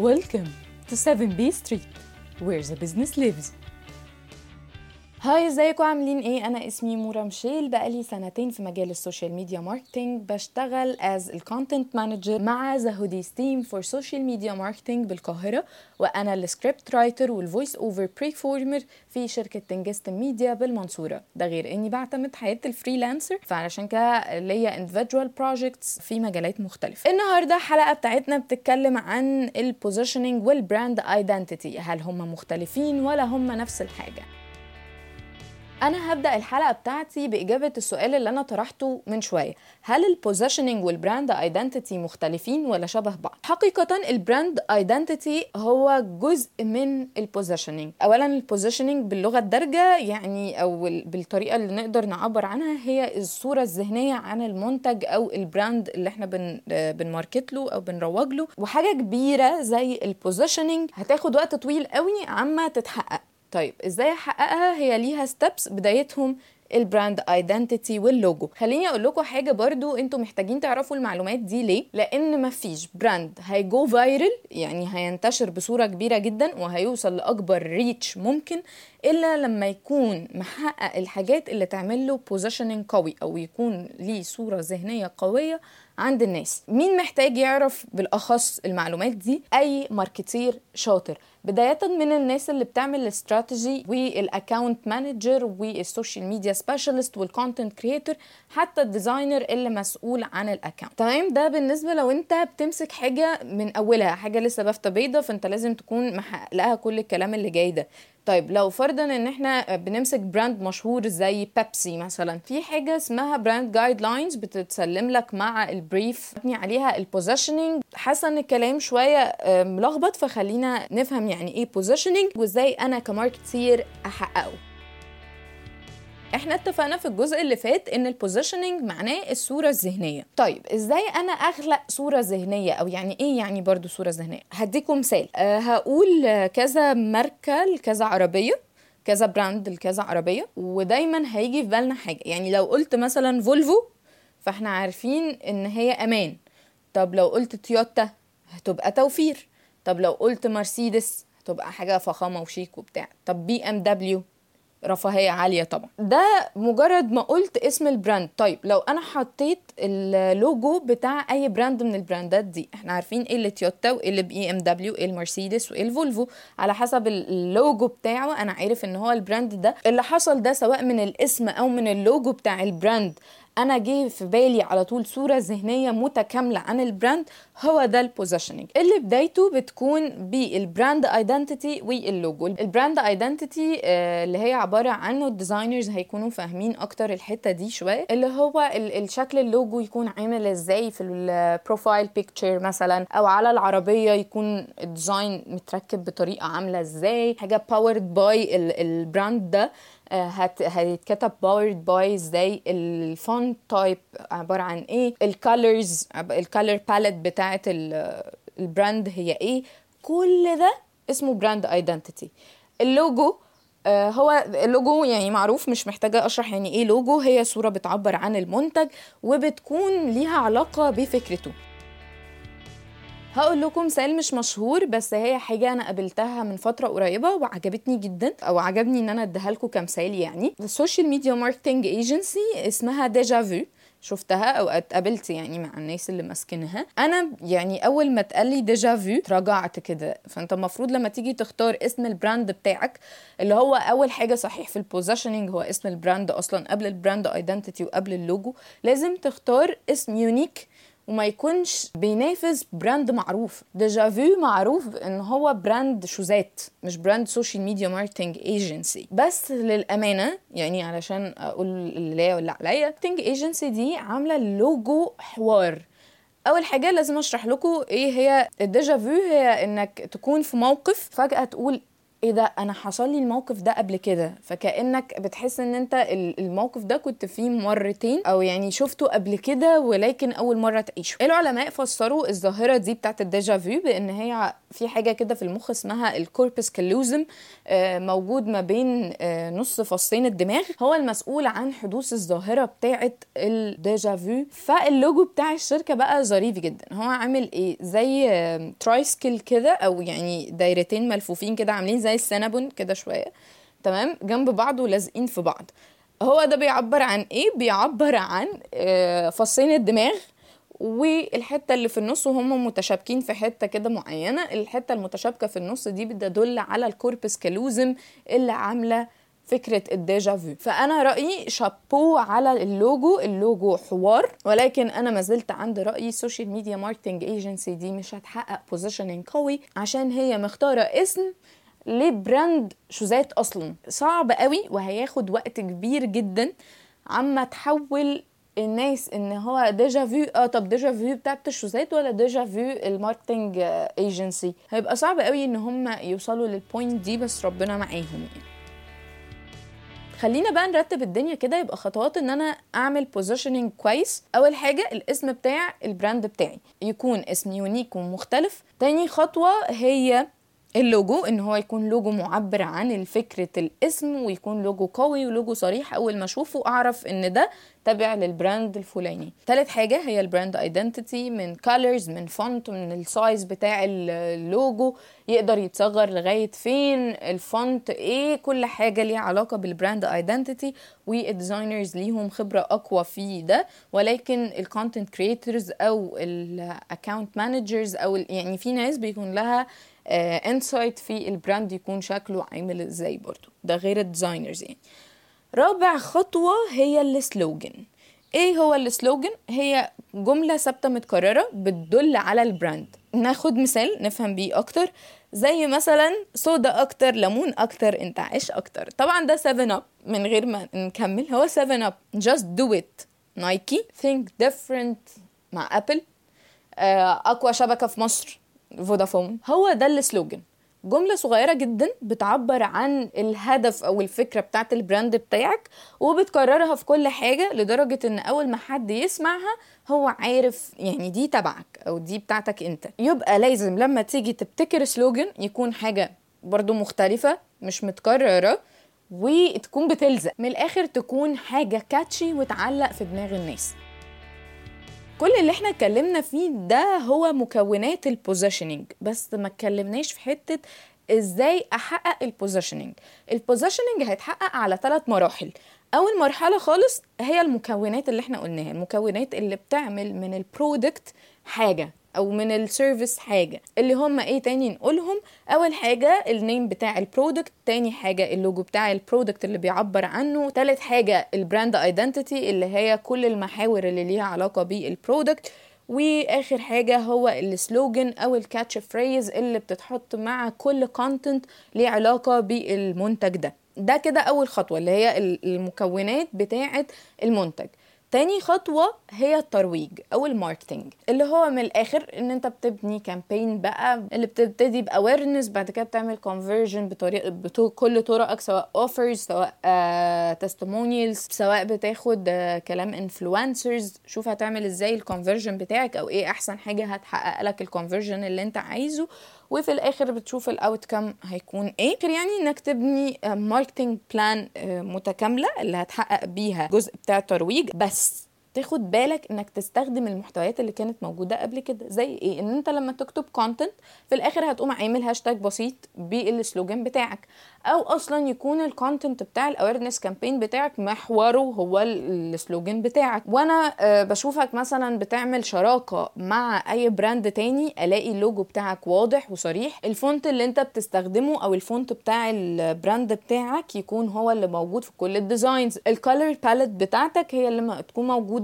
Welcome to 7B Street, where the business lives. Hi ازيكم؟ عاملين إيه؟ أنا اسمي مورا مشيل. بقالي سنتين في مجال ال social media marketing. بشتغل as ال content manager مع The Hoodies Team for social media marketing بالقاهرة. وأنا ال script writer وال voice over performer في شركة تنجست ميديا بالمنصورة. ده غير اني بعتمد حياة ال freelancer. فعلشان كده ليا individual projects في مجالات مختلفة. النهارده الحلقة بتاعتنا بتتكلم عن ال positioning وال brand identity هل هم مختلفين ولا هم نفس الحاجة؟ أنا هبدأ الحلقة بتاعتي بإجابة السؤال اللي أنا طرحته من شوية. هل ال positioning وال brand identity مختلفين ولا شبه بعض؟ حقيقة ال brand identity هو جزء من ال positioning اولا ال positioning باللغة الدارجة يعني أو بالطريقة اللي نقدر نعبر عنها هي الصورة الذهنية عن المنتج أو ال brand اللي إحنا بن بن market له أو بنروج له. وحاجة كبيرة زي ال positioning هتاخد وقت طويل قوي عما تتحقق. طيب إزاي احققها؟ هي ليها steps بدايتهم ال brand identity وال logo خليني أقول لكم حاجة برضو أنتوا محتاجين تعرفوا المعلومات دي ليه؟ لأن مفيش brand هي go viral يعني هينتشر بصورة كبيرة جدا وهيوصل لأكبر reach ممكن إلا لما يكون محقق الحاجات اللي تعمل له positioning قوي أو يكون ليه صورة ذهنية قوية عند الناس. مين محتاج يعرف بالأخص المعلومات دي؟ أي marketer شاطر. بداية من الناس اللي بتعمل الاستراتيجي والاكونت مانجر والسوشيال ميديا سبيشالست والكونتنت كريتور حتى ال designer اللي مسؤول عن ال account تمام؟ ده بالنسبة لو انت بتمسك حاجة من أولها حاجة لسه بفتة بيضة فانت لازم تكون محقق لها كل الكلام اللي جاي ده. طيب لو فرضا ان إحنا بنمسك brand مشهور زي بيبسي مثلا في حاجة اسمها brand guidelines بتتسلم لك مع ال brief مبني عليها ال positioning حاسه ان الكلام شوية ملخبط فخلينا نفهم يعني إيه positioning وازاي أنا ك marketer أحققه. إحنا اتفقنا في الجزء اللي فات إن ال positioning معناه الصورة الذهنية. طيب إزاي أنا أخلق صورة ذهنية؟ أو يعني إيه يعني برضو صورة ذهنية؟ هديكم مثال. أه هقول كذا ماركة لكذا عربية كذا brand لكذا عربية ودايما هيجي في بالنا حاجة. يعني لو قلت مثلا فولفو فاحنا عارفين إن هي أمان. طب لو قلت تويوتا هتبقى توفير. طب لو قلت مرسيدس هتبقى حاجة فخامة وشيك وبتاع. طب بي إم دبليو رفاهية عالية طبعا. ده مجرد ما قلت اسم ال brand. طيب لو أنا حطيت اللوجو بتاع أي brand من البراندات دي إحنا عارفين إيه اللي تويوتا وإيه اللي بي إم دبليو إيه المرسيدس وإيه الفولفو. على حسب اللوجو بتاعه أنا عارف إن هو ال brand ده. اللي حصل ده سواء من الاسم أو من اللوجو بتاع ال brand أنا جه في بالي على طول صورة ذهنية متكاملة عن ال brand هو ده ال positioning اللي بدايته بتكون بال brand identity وال logo ال brand identity اللي هي عبارة عنه ال designers هيكونوا فاهمين أكتر الحتة دي شوية. اللي هو الشكل اللوجو يكون عامل إزاي في ال profile picture مثلا أو على العربية يكون ال design متركب بطريقة عاملة إزاي. حاجة powered by ال brand ده. هت... هيتكتب powered by إزاي ال font type عبارة عن إيه ال colors ال color palette بتاعه ال brand هي إيه. كل ده اسمه brand identity ال logo آه هو اللوجو يعني معروف مش محتاجة أشرح يعني إيه لوجو. هي صورة بتعبر عن المنتج وبتكون ليها علاقة بفكرته. هقول لكم مثال مش مشهور بس هي حاجة أنا قابلتها من فترة قريبة وعجبتني جدا أو عجبني إن أنا أديها لكم كمثال يعني. ال social media marketing agency اسمها Deja Vu شفتها أو اتقابلت يعني مع الناس اللي ماسكينها. أنا يعني أول ما اتقال لي Deja Vu تراجعت كده. فأنت المفروض لما تيجي تختار اسم ال brand بتاعك اللي هو أول حاجة صحيح في ال positioning هو اسم ال brand أصلا قبل ال brand identity وقبل اللوجو لازم تختار اسم unique وما يكونش بينافس brand معروف. Deja Vu معروف إن هو brand شوزات مش brand social media marketing agency بس للأمانة يعني علشان أقول اللي ليا واللي عليا marketing agency دي عاملة لوجو حوار. أول حاجة لازم أشرح لكم إيه هي. ال déjà vu هي إنك تكون في موقف فجأة تقول إيه ده؟ أنا حصل لي الموقف ده قبل كده. فكأنك بتحس إن أنت الموقف ده كنت فيه مرتين أو يعني شفته قبل كده ولكن أول مرة تعيشه. العلماء فسروا الظاهرة دي بتاعت ال déjà vu بإن هي في حاجة كده في المخ اسمها ال corpus callosum آه، موجود ما بين آه، نص فصين الدماغ. هو المسؤول عن حدوث الظاهرة بتاعه ال déjà vu فاللوجو بتاع الشركة بقى ظريف جدا. هو عامل إيه؟ زي ترايسكل كده أو يعني دايرتين ملفوفين كده عاملين زي السنابون كده شوية. تمام؟ جنب بعض ولازقين في بعض. هو ده بيعبر عن إيه؟ بيعبر عن آه، فصين الدماغ والحتة اللي في النص وهم متشابكين في حتة كده معينة. الحتة المتشابكة في النص دي بتدل على ال corpus callosum اللي عاملة فكرة ال déjà vu فأنا رأيي شابو على اللوجو. اللوجو حوار ولكن أنا ما زلت عند رأيي ال social media marketing agency دي مش هتحقق positioning قوي عشان هي مختارة اسم ل brand شوزات أصلا. صعب قوي وهياخد وقت كبير جدا عما تحول الناس إن هو Deja Vu آه طب Deja Vu بتاعت الشوزات ولا Deja Vu ال marketing agency هيبقى صعب قوي إن هم يوصلوا لل point دي بس ربنا معاهم يعني. خلينا بقى نرتب الدنيا كده يبقى خطوات إن أنا أعمل positioning كويس. أول حاجة الاسم بتاع ال brand بتاعي يكون اسم unique ومختلف. تاني خطوة هي اللوجو إن هو يكون لوجو معبر عن فكرة الاسم ويكون لوجو قوي ولوجو صريح أول ما أشوفه أعرف إن ده تابع لل brand الفلاني. تالت حاجة هي ال brand identity من colors من font من ال size بتاع اللوجو يقدر يتصغر لغاية فين ال font إيه كل حاجة ليها علاقة بال brand identity وال designers ليهم خبرة أقوى في ده. ولكن ال content creators أو ال account managers أو يعني في ناس بيكون لها insight uh, في ال brand يكون شكله عامل إزاي برضو. ده غير ال designers يعني. رابع خطوة هي ال slogan إيه هو ال slogan هي جملة ثابتة متكررة بتدل على ال brand ناخد مثال نفهم بيه أكتر. زي مثلا صودا أكتر ليمون أكتر أنت عايش أكتر. طبعا ده 7 Up من غير ما نكمل هو 7 Up just do it. نايكي think different. مع Apple أقوى شبكة في مصر. فودافون. هو ده ال slogan. جملة صغيرة جدا بتعبر عن الهدف أو الفكرة بتاعت ال brand بتاعك وبتكررها في كل حاجة لدرجة إن أول ما حد يسمعها هو عارف يعني دي تبعك أو دي بتاعتك أنت. يبقى لازم لما تيجي تبتكر slogan يكون حاجة برضو مختلفة مش متكررة وتكون بتلزق. من الآخر تكون حاجة catchy وتعلق في دماغ الناس. كل اللي إحنا اتكلمنا فيه ده هو مكونات ال positioning بس ما اتكلمناش في حتة إزاي احقق ال positioning ال positioning هيتحقق على ثلاث مراحل. أول مرحلة خالص هي المكونات اللي إحنا قلناها المكونات اللي بتعمل من ال product حاجة. أو من ال service حاجة. اللي هم إيه تاني نقولهم؟ أول حاجة ال name بتاع ال product تاني حاجة اللوجو بتاع ال product اللي بيعبر عنه تالت حاجة ال brand identity اللي هي كل المحاور اللي ليها علاقة بال product وآخر حاجة هو ال slogan أو ال catchphrase اللي بتتحط مع كل content ليه علاقة بالمنتج ده. ده كده أول خطوة اللي هي المكونات بتاعة المنتج. تاني خطوة هي الترويج أو ال marketing اللي هو من الآخر إن أنت بتبني campaign بقى اللي بتبتدي ب awareness بعد كده بتعمل conversion بطريقة بكل طرقك سواء offers سواء testimonials uh, سواء بتاخد uh, كلام influencers شوف هتعمل إزاي ال conversion بتاعك أو إيه أحسن حاجة هتحقق لك ال conversion اللي أنت عايزه. وفي الآخر بتشوف ال outcome هيكون إيه. يعني إنك تبني marketing plan متكاملة اللي هتحقق بيها جزء بتاع الترويج بس تاخد بالك إنك تستخدم المحتويات اللي كانت موجودة قبل كده. زي إيه؟ إن أنت لما تكتب content في الآخر هتقوم عامل هاشتاج بسيط بال slogan بتاعك. أو أصلا يكون ال content بتاع ال awareness campaign بتاعك محوره هو ال slogan بتاعك. وأنا بشوفك مثلا بتعمل شراكة مع أي brand تاني ألاقي اللوجو بتاعك واضح وصريح. ال font اللي أنت بتستخدمه أو ال font بتاع ال brand بتاعك يكون هو اللي موجود في كل ال designs ال color palette بتاعتك هي اللي تكون موجودة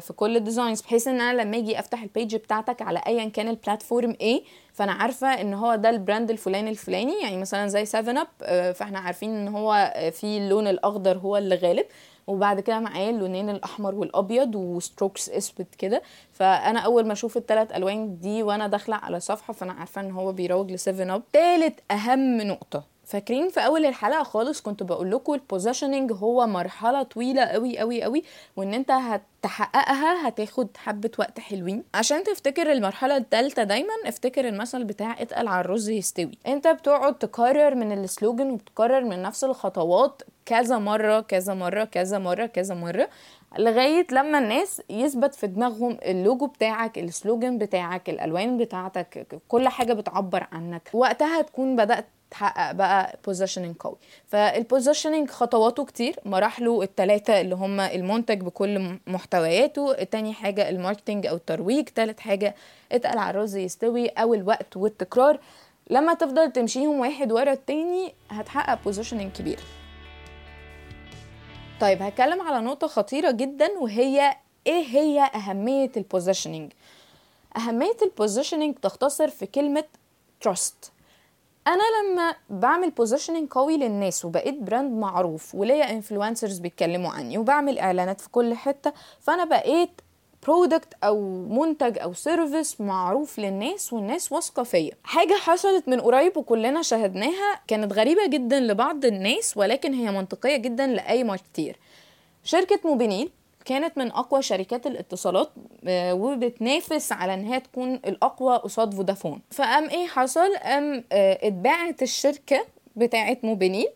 في كل ال designs بحيث إن أنا لما أجي أفتح ال page بتاعتك على ايا كان ال platform إيه فأنا عارفة إن هو ده ال brand الفلاني الفلاني يعني مثلا زي 7 اب فإحنا عارفين إن هو في اللون الأخضر هو اللي غالب وبعد كده معاه اللونين الأحمر والأبيض و strokes أسود كده. فأنا أول ما أشوف الثلاث ألوان دي وأنا داخلة على صفحة فأنا عارفة إن هو بيروج ل 7 اب تالت أهم نقطة فاكرين في أول الحلقة خالص كنت بقول لكم ال positioning هو مرحلة طويلة قوي قوي قوي وإن أنت هتحققها هتاخد حبة وقت حلوين. عشان تفتكر المرحلة الثالثه دايما افتكر المثل بتاع اتقل على الرز يستوي. أنت بتقعد تكرر من ال slogan وبتكرر من نفس الخطوات كذا مرة كذا مرة كذا مرة كذا مرة لغاية لما الناس يثبت في دماغهم اللوجو بتاعك ال slogan بتاعك الألوان بتاعتك كل حاجة بتعبر عنك. وقتها تكون بدأت تحقق بقى positioning قوي. فال positioning خطواته كتير مراحله الثلاثه اللي هم المنتج بكل محتوياته تاني حاجة ال marketing أو الترويج تالت حاجة اتقل على الرز يستوي أو الوقت والتكرار. لما تفضل تمشيهم واحد ورا التاني هتحقق positioning كبير. طيب هتكلم على نقطة خطيرة جدا وهي إيه هي أهمية ال positioning أهمية ال positioning تختصر في كلمة trust. أنا لما بعمل positioning قوي للناس وبقيت brand معروف وليا influencers بيتكلموا عني وبعمل إعلانات في كل حتة فأنا بقيت product أو منتج أو service معروف للناس والناس واثقة فيا. حاجة حصلت من قريب وكلنا شاهدناها كانت غريبة جدا لبعض الناس ولكن هي منطقية جدا لأي marketer. شركة موبينيل كانت من أقوى شركات الاتصالات وبتنافس على إن هي تكون الأقوى قصاد فودافون. فقام إيه حصل؟ قام اتباعت الشركة بتاعه موبينيل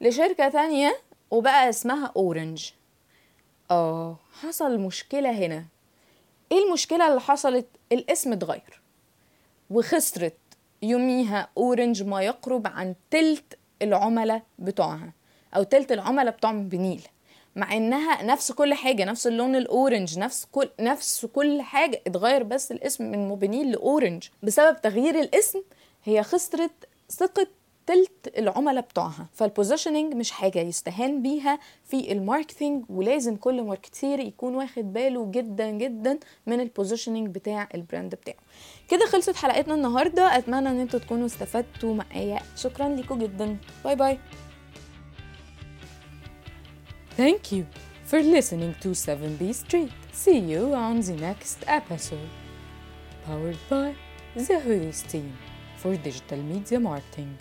لشركة تانية وبقى اسمها أورنج. آه حصل مشكلة هنا. إيه المشكلة اللي حصلت؟ الاسم اتغير وخسرت يوميها أورنج ما يقرب عن تلت العملاء بتوعها أو تلت العملاء بتوع موبينيل. مع إنها نفس كل حاجة نفس اللون ال orange نفس كل نفس كل حاجة اتغير بس الاسم من موبينيل لأورنج. بسبب تغيير الاسم هي خسرت ثقة تلت العملاء بتوعها. فال positioning مش حاجة يستهان بيها في ال marketing ولازم كل marketer يكون واخد باله جدا جدا من ال positioning بتاع ال brand بتاعه. كده خلصت حلقتنا النهارده. أتمنى إن أنتوا تكونوا استفدتوا معايا. شكرا لكم جدا. باي باي. Thank you for listening to 7B Street. See you on the next episode. Powered by the Hoodies team for digital media marketing.